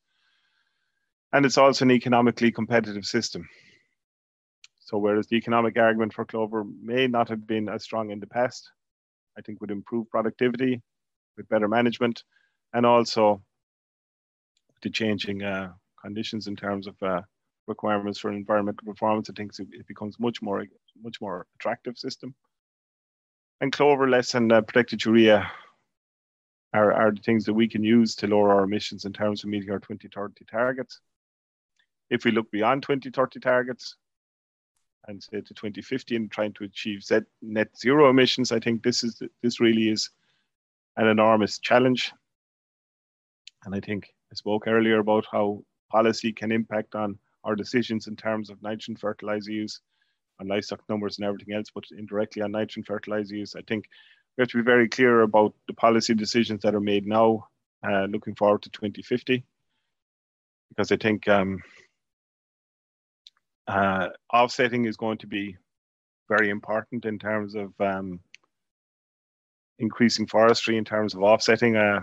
And it's also an economically competitive system. So whereas the economic argument for clover may not have been as strong in the past, I think would improve productivity with better management and also the changing uh, conditions in terms of uh, requirements for environmental performance, I think it becomes much more much more attractive system. And clover less and uh, protected urea are, are the things that we can use to lower our emissions in terms of meeting our 2030 targets. If we look beyond 2030 targets and say to 2050 and trying to achieve net zero emissions, I think this is this really is an enormous challenge. And I think I spoke earlier about how policy can impact on our decisions in terms of nitrogen fertilizer use, on livestock numbers and everything else, but indirectly on nitrogen fertilizer use. I think we have to be very clear about the policy decisions that are made now, uh, looking forward to 2050, because I think um, uh, offsetting is going to be very important in terms of um, increasing forestry, in terms of offsetting uh,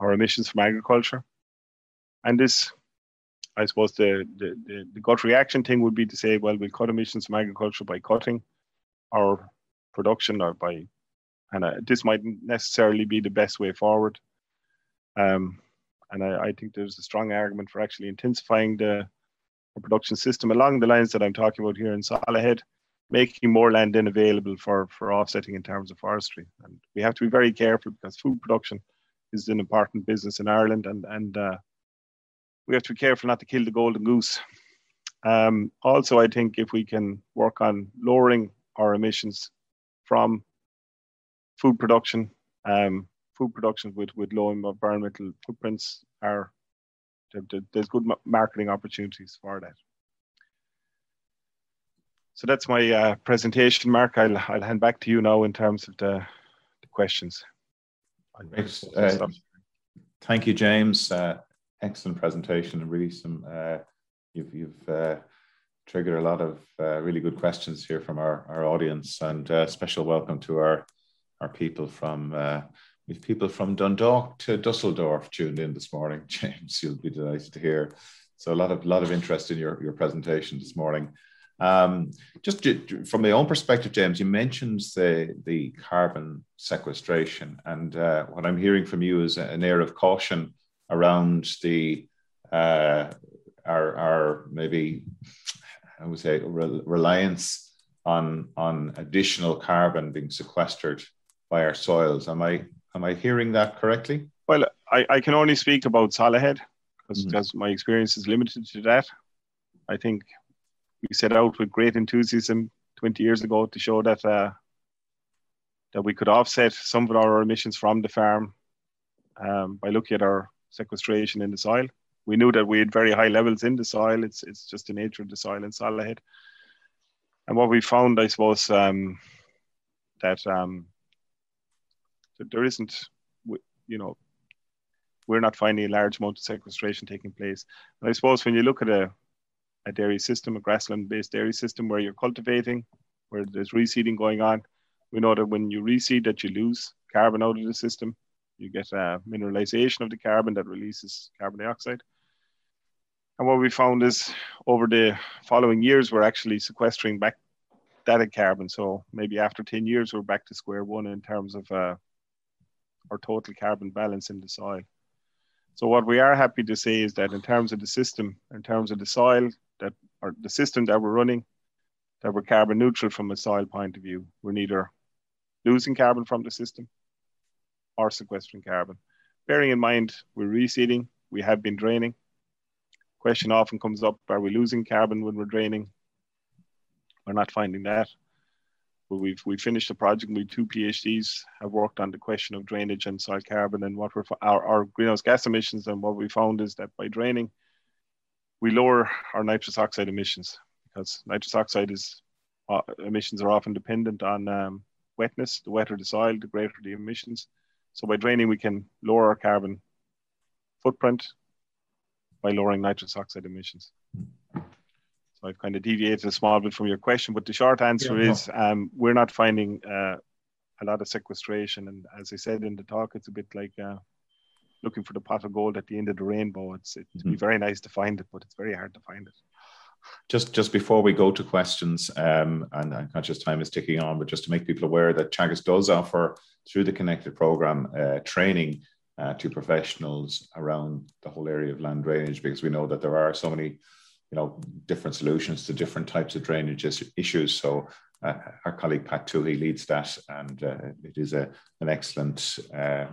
our emissions from agriculture. And this I suppose the, the, the, the, gut reaction thing would be to say, well, we'll cut emissions from agriculture by cutting our production or by, and uh, this might necessarily be the best way forward. Um, and I, I, think there's a strong argument for actually intensifying the, production system along the lines that I'm talking about here in Solohead, making more land then available for, for offsetting in terms of forestry. And we have to be very careful because food production is an important business in Ireland, and and uh, we have to be careful not to kill the golden goose. Um, also, I think if we can work on lowering our emissions from food production, um, food production with, with low environmental footprints are there's good marketing opportunities for that. So that's my uh, presentation, Mark. I'll, I'll hand back to you now in terms of the, the questions. Uh, thank you, James. Uh, excellent presentation and really some uh, you've you've uh, triggered a lot of uh, really good questions here from our, our audience and uh, special welcome to our our people from uh, we've people from Dundalk to Dusseldorf tuned in this morning. James, you'll be delighted to hear. So a lot of lot of interest in your, your presentation this morning. Um, just to, from my own perspective, James, you mentioned the the carbon sequestration, and uh, what I'm hearing from you is an air of caution around the uh, our, our maybe I would say re- reliance on on additional carbon being sequestered by our soils. Am I am I hearing that correctly? Well, I, I can only speak about Solohead because, mm-hmm. because my experience is limited to that. I think we set out with great enthusiasm 20 years ago to show that uh, that we could offset some of our emissions from the farm um, by looking at our sequestration in the soil. We knew that we had very high levels in the soil. It's it's just the nature of the soil in Solohead. And what we found, I suppose, um, that, um, that there isn't, you know, we're not finding a large amount of sequestration taking place. And I suppose when you look at a, a dairy system, a grassland-based dairy system where you're cultivating, where there's reseeding going on, we know that when you reseed that you lose carbon out of the system you get a mineralization of the carbon that releases carbon dioxide. And what we found is over the following years, we're actually sequestering back that carbon. So maybe after 10 years, we're back to square one in terms of uh, our total carbon balance in the soil. So what we are happy to say is that in terms of the system, in terms of the soil, that or the system that we're running, that we're carbon neutral from a soil point of view. We're neither losing carbon from the system or sequestering carbon. Bearing in mind we're reseeding, we have been draining. Question often comes up, are we losing carbon when we're draining? We're not finding that. But we've we finished the project with two PhDs have worked on the question of drainage and soil carbon and what we're our, our greenhouse gas emissions and what we found is that by draining we lower our nitrous oxide emissions because nitrous oxide is uh, emissions are often dependent on um, wetness. The wetter the soil, the greater the emissions. So by draining, we can lower our carbon footprint by lowering nitrous oxide emissions. So I've kind of deviated a small bit from your question, but the short answer yeah, is no. um, we're not finding uh, a lot of sequestration. And as I said in the talk, it's a bit like uh, looking for the pot of gold at the end of the rainbow. It's it'd mm-hmm. be very nice to find it, but it's very hard to find it. Just just before we go to questions, um, and I'm conscious time is ticking on, but just to make people aware that Teagasc does offer through the ConnectEd program uh, training uh, to professionals around the whole area of land drainage, because we know that there are so many, you know, different solutions to different types of drainage issues. So uh, our colleague Pat Toohey leads that, and uh, it is a, an excellent uh,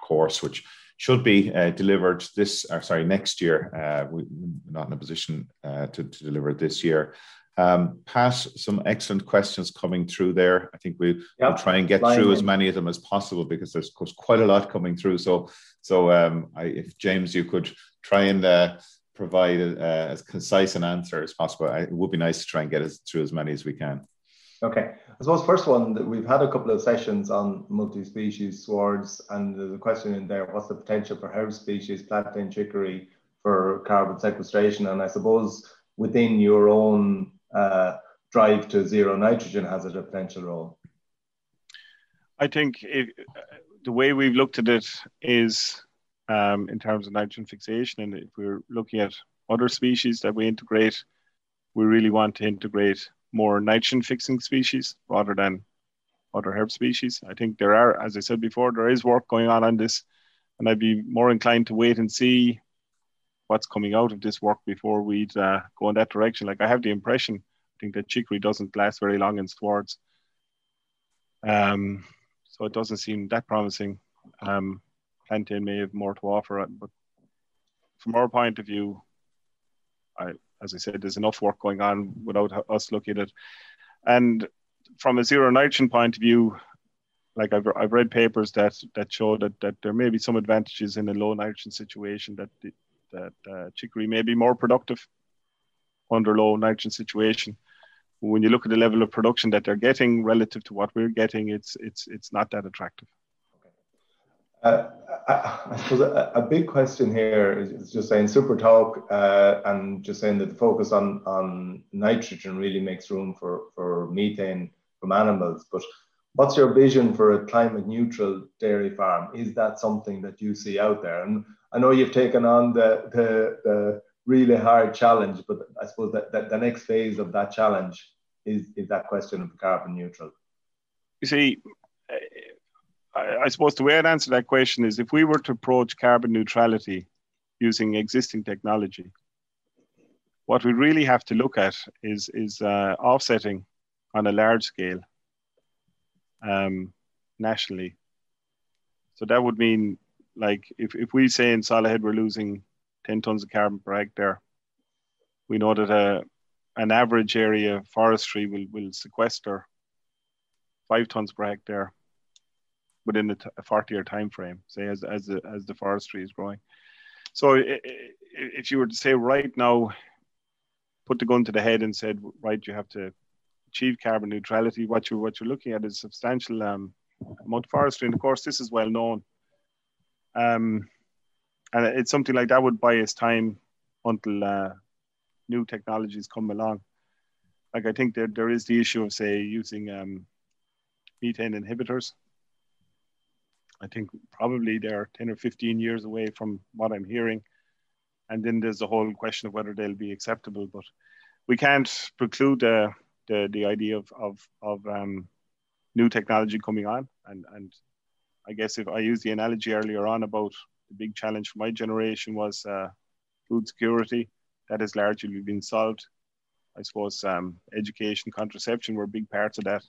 course which should be uh, delivered this, or sorry, next year. Uh, we're not in a position to, to, deliver it this year. Um, Pat, some excellent questions coming through there. I think we, will try and get through in. as many of them as possible because there's, there's quite a lot coming through. So, so um, I, if James, you could try and uh, provide a, uh, as concise an answer as possible, I, it would be nice to try and get us through as many as we can. Okay, I suppose first one we've had a couple of sessions on multi-species swards, and there's a question in there: what's the potential for herb species, plantain chicory, for carbon sequestration? And I suppose within your own uh, drive to zero nitrogen, has a potential role? I think it, the way we've looked at it is um, in terms of nitrogen fixation, and if we're looking at other species that we integrate, we really want to integrate more nitrogen fixing species rather than other herb species. I think there are, as I said before, there is work going on on this, and I'd be more inclined to wait and see what's coming out of this work before we'd uh, go in that direction. Like I have the impression, I think that chicory doesn't last very long in swards, um, so it doesn't seem that promising. Um, plantain may have more to offer, but from our point of view, I, as I said, there's enough work going on without us looking at it. And from a zero nitrogen point of view, like I've, I've read papers that that show that, that there may be some advantages in a low nitrogen situation that the, that uh, chicory may be more productive under low nitrogen situation. When you look at the level of production that they're getting relative to what we're getting, it's it's it's not that attractive. Uh, I, I, suppose a, a, big question here is, is just saying super talk uh, and just saying that the focus on, on nitrogen really makes room for, for methane from animals. But what's your vision for a climate neutral dairy farm? Is that something that you see out there? And I know you've taken on the, the, the really hard challenge, but I suppose that, that the next phase of that challenge is, is that question of carbon neutral. You see, I, I suppose the way I'd answer that question is if we were to approach carbon neutrality using existing technology, what we really have to look at is, is uh, offsetting on a large scale um, nationally. So that would mean, like, if, if we say in Solohead we're losing 10 tons of carbon per hectare, we know that a, uh, an average area of forestry will, will sequester five tons per hectare within a, t- a 40 year time frame, say as, as, the, as the forestry is growing. So if you were to say right now, put the gun to the head and said, right, you have to achieve carbon neutrality, what you're, what you're looking at is substantial um, amount of forestry. And of course, this is well known. Um, and it's something like that would buy us time until uh, new technologies come along. Like I think that there is the issue of say using um, methane inhibitors I think probably they're 10 or 15 years away from what I'm hearing. And then there's the whole question of whether they'll be acceptable. But we can't preclude uh, the, the idea of, of, of um, new technology coming on. And, and I guess if I used the analogy earlier on about the big challenge for my generation was uh, food security, that has largely been solved. I suppose um, education, contraception were big parts of that.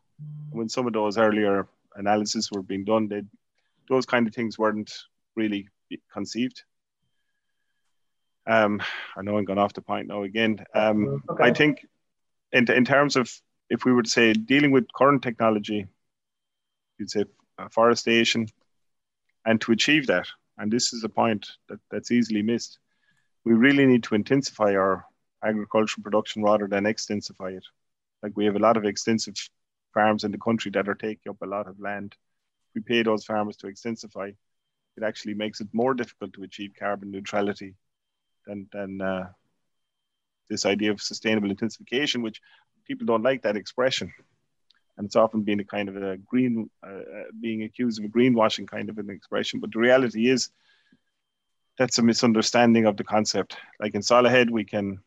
When some of those earlier analyses were being done, they those kind of things weren't really conceived. Um, I know I'm going off the point now again. Um, okay. I think in, in terms of if we were to say dealing with current technology, you'd say forestation, and to achieve that, and this is a point that, that's easily missed, we really need to intensify our agricultural production rather than extensify it. Like we have a lot of extensive farms in the country that are taking up a lot of land If we pay those farmers to extensify, it actually makes it more difficult to achieve carbon neutrality than, than uh, this idea of sustainable intensification, which people don't like that expression. And it's often been a kind of a green, uh, uh being accused of a greenwashing kind of an expression. But the reality is that's a misunderstanding of the concept. Like in Solohead, we can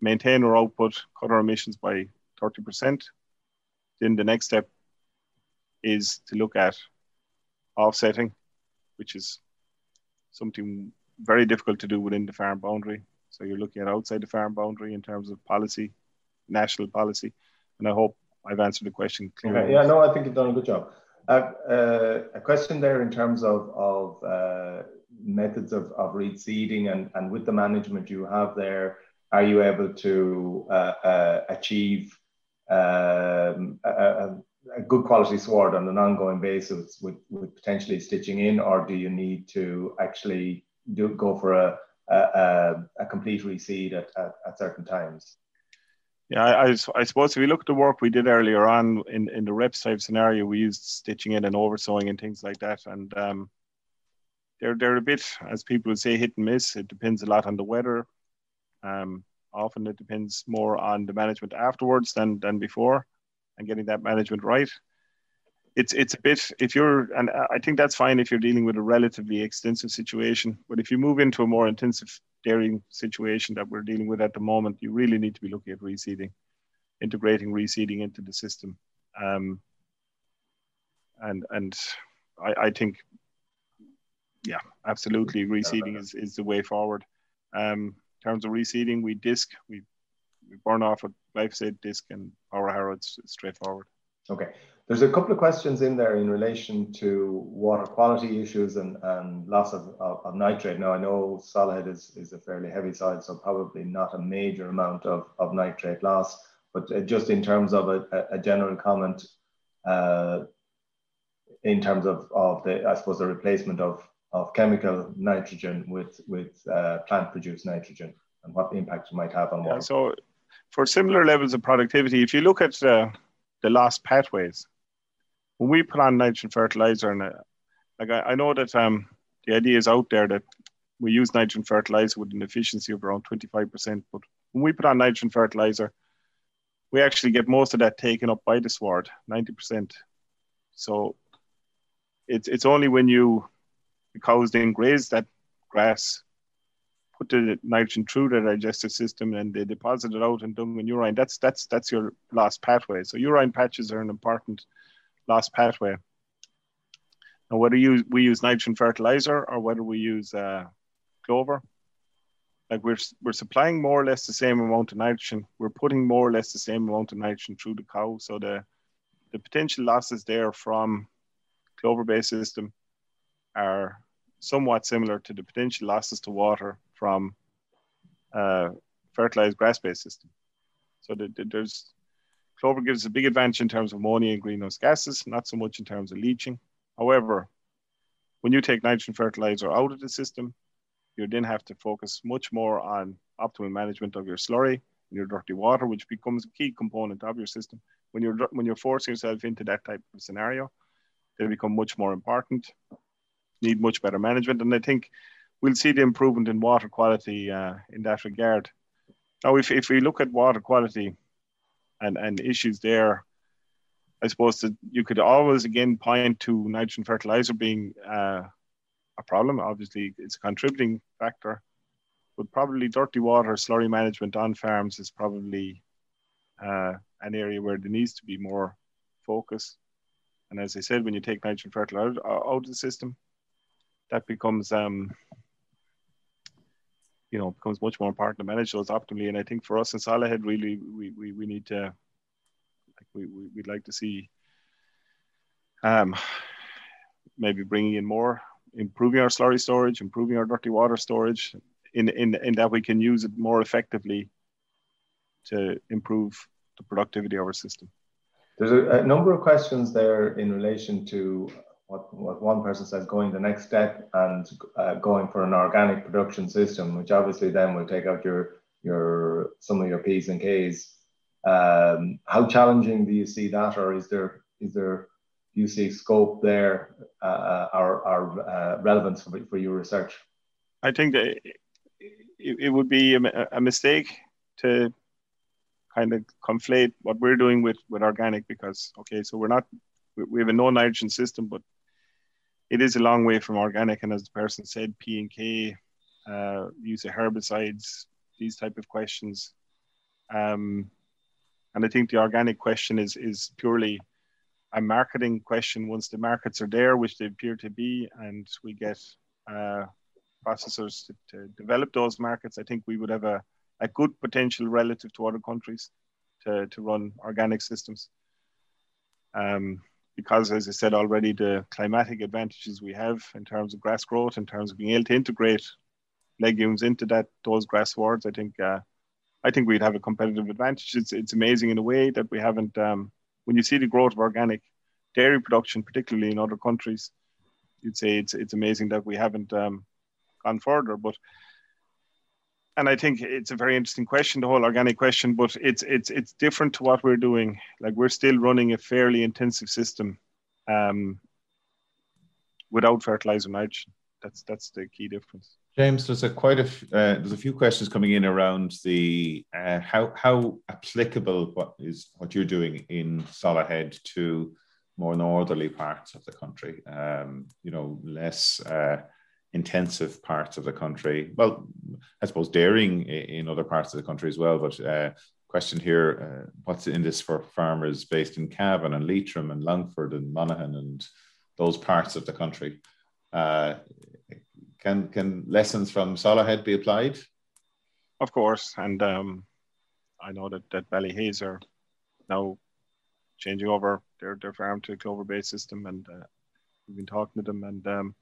maintain our output, cut our emissions by 30%. Then the next step is to look at offsetting, which is something very difficult to do within the farm boundary. So you're looking at outside the farm boundary in terms of policy, national policy. And I hope I've answered the question clearly. Okay. Yeah, no, I think you've done a good job. Uh, uh, a question there in terms of, of uh, methods of, of reseeding and, and with the management you have there, are you able to uh, uh, achieve um, a, a good quality sward on an ongoing basis with, with potentially stitching in, or do you need to actually do go for a a, a complete reseed at, at, at, certain times? Yeah, I, I, suppose if we look at the work we did earlier on in, in the REPS type scenario, we used stitching in and oversowing and things like that. And um, they're, they're a bit, as people would say, hit and miss. It depends a lot on the weather. Um, often it depends more on the management afterwards than, than before and getting that management right. It's it's a bit if you're and I think that's fine if you're dealing with a relatively extensive situation, but if you move into a more intensive dairying situation that we're dealing with at the moment, you really need to be looking at reseeding. integrating reseeding into the system. Um, and and I, I think, yeah, absolutely, reseeding is, is the way forward. Um, in terms of reseeding, we disc, we, we burn off a glyphosate disc and power harrow, it's, it's straightforward. Okay. There's a couple of questions in there in relation to water quality issues and, and loss of, of, of nitrate. Now, I know Solohead is, is a fairly heavy soil, so probably not a major amount of, of nitrate loss, but uh, just in terms of a, a general comment, uh, in terms of, of the, I suppose, the replacement of, of chemical nitrogen with, with uh, plant produced nitrogen and what impact it might have on water. Yeah, so, for similar levels of productivity, if you look at uh, the lost pathways, when we put on nitrogen fertilizer, and uh, like I, I, know that um, the idea is out there that we use nitrogen fertilizer with an efficiency of around 25%, but when we put on nitrogen fertilizer, we actually get most of that taken up by the sward, 90%. So it's it's only when you the cows then graze that grass, put the nitrogen through the digestive system, and they deposit it out in dung and urine. That's that's that's your last pathway. So urine patches are an important lost pathway. And whether you we use nitrogen fertilizer or whether we use uh, clover, like we're we're supplying more or less the same amount of nitrogen. We're putting more or less the same amount of nitrogen through the cow. So the the potential losses there from clover-based system are somewhat similar to the potential losses to water from uh, fertilized grass-based system. So the, the, there's clover gives a big advantage in terms of ammonia and greenhouse gases, not so much in terms of leaching. However, when you take nitrogen fertilizer out of the system, you then have to focus much more on optimal management of your slurry and your dirty water, which becomes a key component of your system. When you're when you're forcing yourself into that type of scenario, they become much more important, need much better management, and I think we'll see the improvement in water quality uh, in that regard. Now, if, if we look at water quality and, and issues there, I suppose that you could always again point to nitrogen fertilizer being uh, a problem. Obviously, it's a contributing factor, but probably dirty water slurry management on farms is probably uh, an area where there needs to be more focus. And as I said, when you take nitrogen fertilizer out, of the system, that becomes um, you know becomes much more important to manage those optimally. And I think for us in Solohead, really, we, we, we need to like we, we would like to see um, maybe bringing in more, improving our slurry storage, improving our dirty water storage, in in in that we can use it more effectively to improve the productivity of our system. There's a, a, number of questions there in relation to what, what one person says going the next step and uh, going for an organic production system, which obviously then will take out your your some of your P's and K's. Um, how challenging do you see that, or is there is there do you see scope there uh, or, or uh, relevance for, for your research? I think that it, it would be a, a mistake to kind of conflate what we're doing with with organic because okay, so we're not we have a no nitrogen system, but it is a long way from organic. And as the person said, P and K, uh, use of herbicides, these type of questions. Um, and I think the organic question is is purely a marketing question. Once the markets are there, which they appear to be, and we get uh, processors to, to develop those markets, I think we would have a a good potential relative to other countries to, to run organic systems. Um, because, as I said already, the climatic advantages we have in terms of grass growth, in terms of being able to integrate legumes into that those grass swards, I think uh, I think we'd have a competitive advantage. It's it's amazing in a way that we haven't. Um, when you see the growth of organic dairy production, particularly in other countries, you'd say it's it's amazing that we haven't um, gone further. But and I think it's a very interesting question, the whole organic question, but it's it's it's different to what we're doing. Like we're still running a fairly intensive system um, without fertilizer nitrogen. That's that's the key difference. James, there's a quite a uh, there's a few questions coming in around the uh, how how applicable what is what you're doing in Solohead to more northerly parts of the country. Um, you know, less. Uh, intensive parts of the country. Well, I suppose dairying in other parts of the country as well, but uh, question here uh, what's in this for farmers based in Cavan and Leitrim and Longford and Monaghan and those parts of the country? Uh, can, can lessons from Solohead be applied? Of course. And um, I know that, that Ballyhaise are now changing over their, their farm to a clover based system. And uh, we've been talking to them. And um,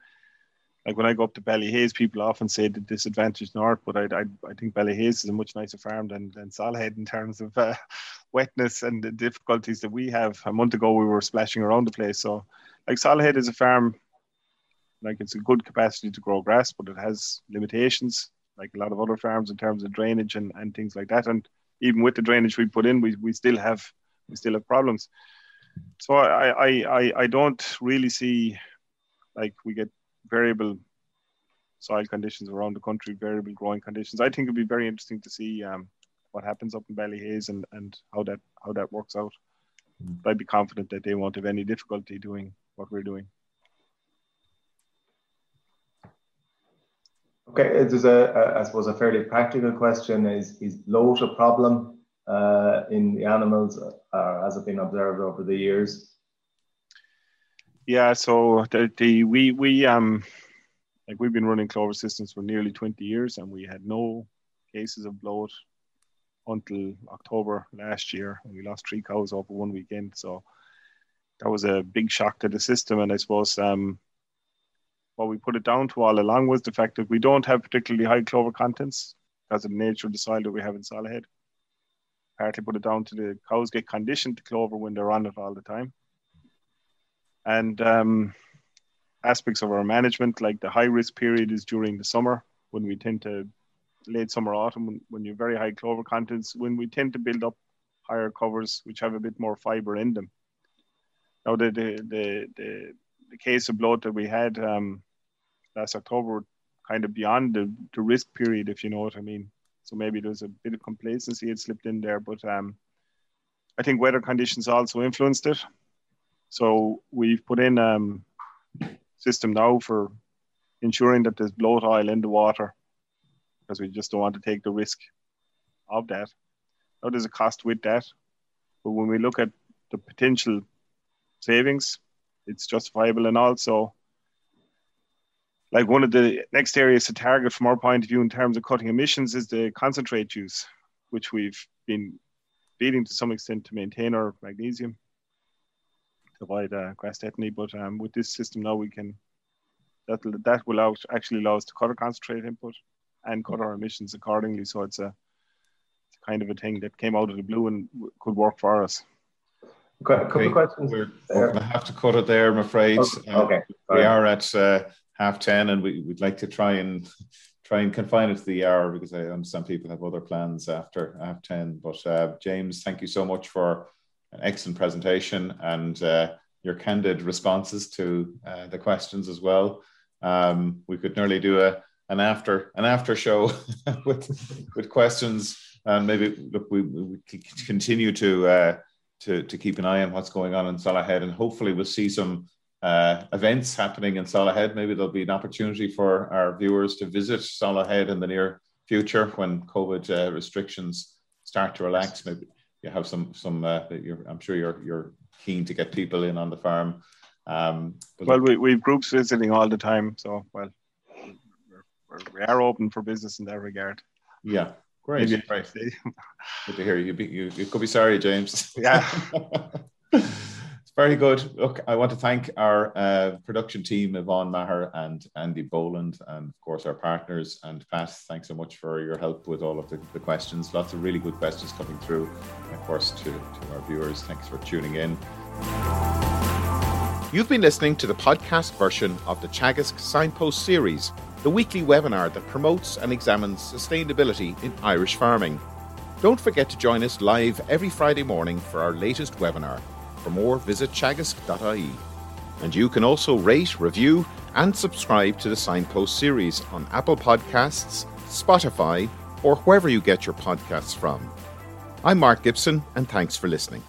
like when I go up to Ballyhaise, people often say the disadvantage north, but I, I, I think Ballyhaise is a much nicer farm than, than Solohead in terms of uh, wetness and the difficulties that we have. A month ago, we were splashing around the place. So, like Solohead is a farm, like it's a good capacity to grow grass, but it has limitations, like a lot of other farms in terms of drainage and, and things like that. And even with the drainage we put in, we, we still have we still have problems. So I, I, I, I don't really see like we get variable soil conditions around the country, variable growing conditions. I think it'd be very interesting to see um, what happens up in Ballyhaise and, and how that how that works out. Mm. I'd be confident that they won't have any difficulty doing what we're doing. Okay, there's a, a I suppose a fairly practical question: Is is bloat a problem uh, in the animals, or has it been observed over the years? Yeah, so the, the we we um like we've been running clover systems for nearly 20 years and we had no cases of bloat until October last year and we lost three cows over one weekend. So that was a big shock to the system and I suppose um what we put it down to all along was the fact that we don't have particularly high clover contents. Because of the nature of the soil that we have in Solohead. Partly put it down to the cows get conditioned to clover when they're on it all the time and um, aspects of our management, like the high risk period is during the summer when we tend to late summer autumn when, when you're very high clover contents when we tend to build up higher covers which have a bit more fiber in them. Now the the the the, the case of bloat that we had um, last October kind of beyond the, the risk period, if you know what I mean. So maybe there's a bit of complacency had slipped in there, but um, I think weather conditions also influenced it. So we've put in a um, system now for ensuring that there's bloat oil in the water because we just don't want to take the risk of that. Now there's a cost with that, but when we look at the potential savings, it's justifiable and also like one of the next areas to target from our point of view in terms of cutting emissions is the concentrate use, which we've been feeding to some extent to maintain our magnesium provide uh, grass tetany. But um, with this system now, we can that that will out, actually allow us to cut our concentrate input and cut our emissions accordingly. So it's a, it's kind of a thing that came out of the blue and w- could work for us. Okay, a couple of questions. We're, we're going to have to cut it there, I'm afraid. Okay, uh, okay. we are at uh, half ten, and we, would like to try and try and confine it to the hour because I understand people have other plans after half ten. But uh, James, thank you so much for an excellent presentation and uh, your candid responses to uh, the questions as well. Um, we could nearly do a an after an after show with with questions and maybe look we, we continue to uh, to to keep an eye on what's going on in Solohead and hopefully we'll see some uh, events happening in Solohead. Maybe there'll be an opportunity for our viewers to visit Solohead in the near future when COVID uh, restrictions start to relax. Maybe you have some some. Uh, I'm sure you're you're keen to get people in on the farm. Um, well, we we have groups visiting all the time, so well, we're, we are open for business in that regard. Yeah, great, Maybe great. Good to hear you. Be, you. You could be sorry, James. Yeah. Very good. Look, I want to thank our uh, production team, Yvonne Maher and Andy Boland, and of course our partners. And Pat, thanks so much for your help with all of the, the questions. Lots of really good questions coming through. And of course, to, to our viewers, thanks for tuning in. You've been listening to the podcast version of the Teagasc Signpost series, the weekly webinar that promotes and examines sustainability in Irish farming. Don't forget to join us live every Friday morning for our latest webinar. For more, visit teagasc.ie. And you can also rate, review, and subscribe to the Signpost series on Apple Podcasts, Spotify, or wherever you get your podcasts from. I'm Mark Gibson, and thanks for listening.